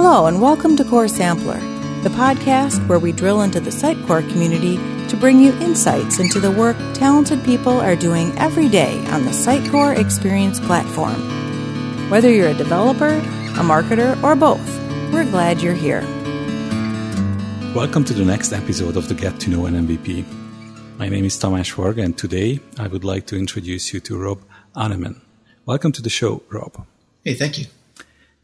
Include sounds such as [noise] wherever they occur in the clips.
Hello, and welcome to Core Sampler, the podcast where we drill into the Sitecore community to bring you insights into the work talented people are doing every day on the Sitecore Experience platform. Whether you're a developer, a marketer, or both, we're glad you're here. Welcome to the next episode of the Get to Know an MVP. My name is Tamás Varga, and today I would like to introduce you to Rob Ahnemann. Welcome to the show, Rob. Hey, thank you.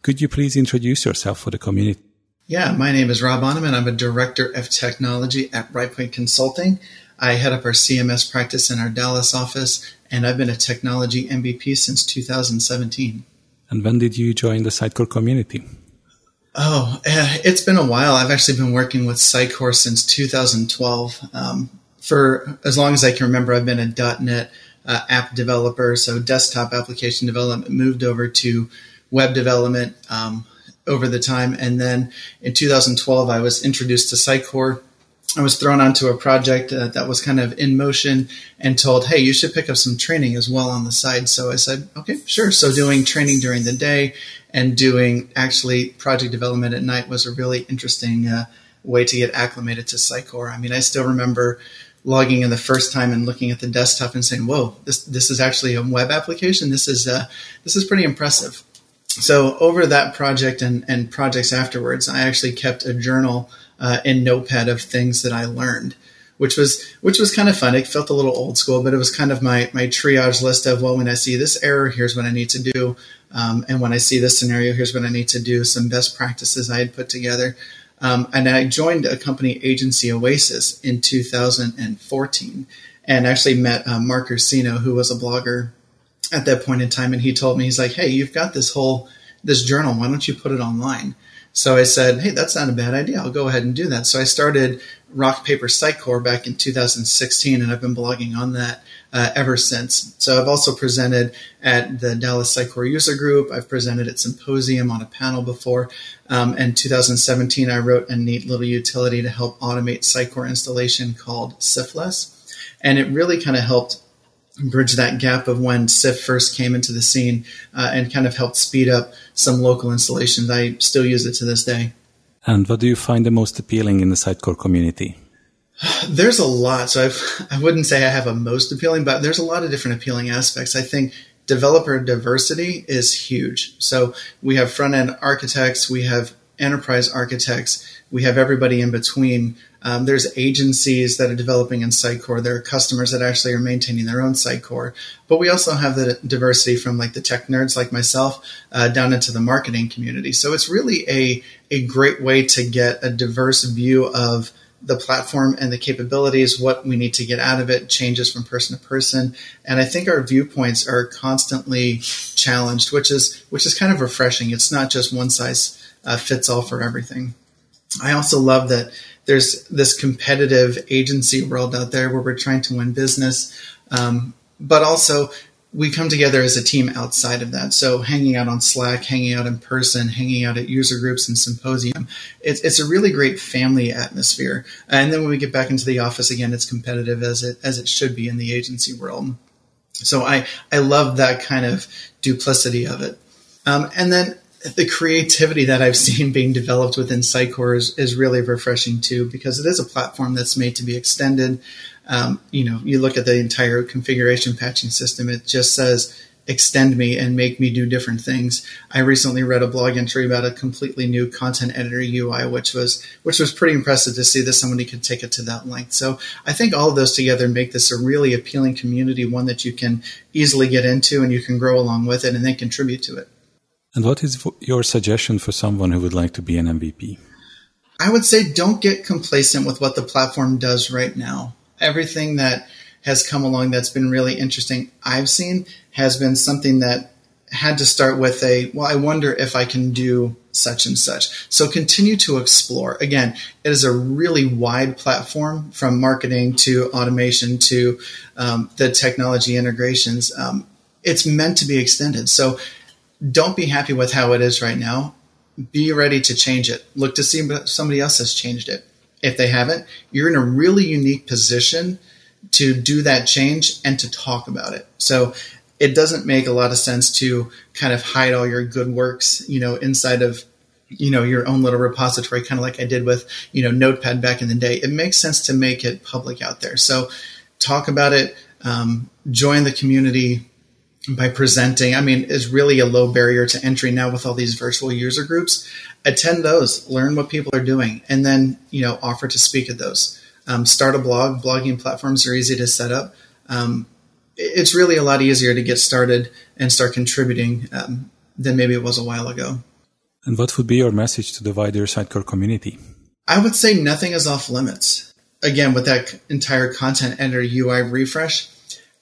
Could you please introduce yourself for the community? Yeah, my name is Rob Ahnemann. I'm a director of technology at Brightpoint Consulting. I head up our CMS practice in our Dallas office, and I've been a technology MVP since 2017. And when did you join the Sitecore community? Oh, eh, it's been a while. I've actually been working with Sitecore since 2012. Um, for as long as I can remember, I've been a .NET uh, app developer, so desktop application development. Moved over to web development um, over the time. And then in 2012, I was introduced to Sitecore. I was thrown onto a project uh, that was kind of in motion and told, hey, you should pick up some training as well on the side. So I said, okay, sure. So doing training during the day and doing actually project development at night was a really interesting uh, way to get acclimated to Sitecore. I mean, I still remember logging in the first time and looking at the desktop and saying, "Whoa, this this is actually a web application. This is uh, this is pretty impressive." So over that project and, and projects afterwards, I actually kept a journal uh, in Notepad of things that I learned, which was which was kind of fun. It felt a little old school, but it was kind of my my triage list of well, when I see this error, here's what I need to do, um, and when I see this scenario, here's what I need to do. Some best practices I had put together, um, and I joined a company agency Oasis in 2014, and actually met uh, Mark Ursino, who was a blogger at that point in time and he told me he's like hey you've got this whole this journal. Why don't you put it online? So i said hey that's not a bad idea. I'll go ahead and do that. So i started rock paper sitecore back in 2016 and i've been blogging on that uh, ever since. So i've also presented at the dallas sitecore user group. I've presented at symposium on a panel before. Um, in 2017 i wrote a neat little utility to help automate sitecore installation called sifless and it really kind of helped bridge that gap of when SIF first came into the scene uh, and kind of helped speed up some local installations. I still use it to this day. And what do you find the most appealing in the Sitecore community? [sighs] There's a lot. So I've, [laughs] I wouldn't say I have a most appealing, but there's a lot of different appealing aspects. I think developer diversity is huge. So we have front end architects, we have enterprise architects, we have everybody in between um, there's agencies that are developing in Sitecore. There are customers that actually are maintaining their own Sitecore. But we also have the diversity from like the tech nerds like myself uh, down into the marketing community. So it's really a, a great way to get a diverse view of the platform and the capabilities, what we need to get out of it, changes from person to person. And I think our viewpoints are constantly challenged, which is which is kind of refreshing. It's not just one size uh, fits all for everything. I also love that there's this competitive agency world out there where we're trying to win business, um, but also we come together as a team outside of that. So hanging out on Slack, hanging out in person, hanging out at user groups and symposium. It's, it's a really great family atmosphere. And then when we get back into the office again, it's competitive as it, as it should be in the agency world. So I, I love that kind of duplicity of it. Um, and then the creativity that I've seen being developed within Sitecore is, is really refreshing too, because it is a platform that's made to be extended. Um, you know, you look at the entire configuration patching system, it just says extend me and make me do different things. I recently read a blog entry about a completely new content editor UI, which was which was pretty impressive to see that somebody could take it to that length. So I think all of those together make this a really appealing community, one that you can easily get into and you can grow along with it and then contribute to it. And what is your suggestion for someone who would like to be an MVP? I would say don't get complacent with what the platform does right now. Everything that has come along that's been really interesting I've seen has been something that had to start with a, well, I wonder if I can do such and such. So continue to explore. Again, it is a really wide platform from marketing to automation to um, the technology integrations. Um, it's meant to be extended. So don't be happy with how it is right now. Be ready to change it. Look to see if somebody else has changed it. If they haven't, you're in a really unique position to do that change and to talk about it. So it doesn't make a lot of sense to kind of hide all your good works, you know, inside of you know your own little repository kind of like i did with you know notepad back in the day it makes sense to make it public out there so talk about it um, join the community by presenting i mean is really a low barrier to entry now with all these virtual user groups. Attend those learn what people are doing and then you know offer to speak at those. Um, start a blog. Blogging platforms are easy to set up. Um, it's really a lot easier to get started and start contributing um, than maybe it was a while ago. And what would be your message to the wider Sitecore community? I would say nothing is off limits. Again, with that entire content editor UI refresh,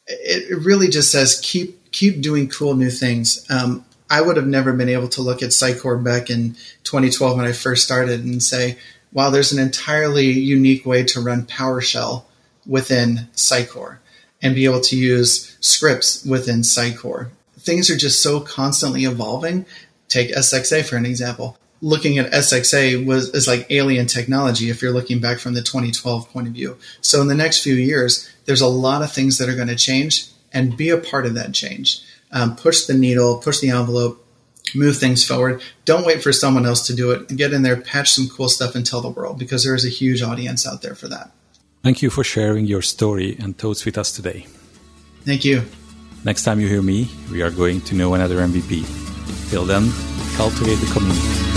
it really just says keep keep doing cool new things. Um, I would have never been able to look at Sitecore back in 2012 when I first started and say, "Wow, there's an entirely unique way to run PowerShell within Sitecore and be able to use scripts within Sitecore." Things are just so constantly evolving take SXA for an example. Looking at SXA was is like alien technology if you're looking back from the 2012 point of view. So in the next few years, there's a lot of things that are going to change, and be a part of that change. Um, push the needle, push the envelope, move things forward. Don't wait for someone else to do it. Get in there, patch some cool stuff, and tell the world because there is a huge audience out there for that. Thank you for sharing your story and thoughts with us today. Thank you. Next time you hear me, we are going to know another MVP. Till then, cultivate the community.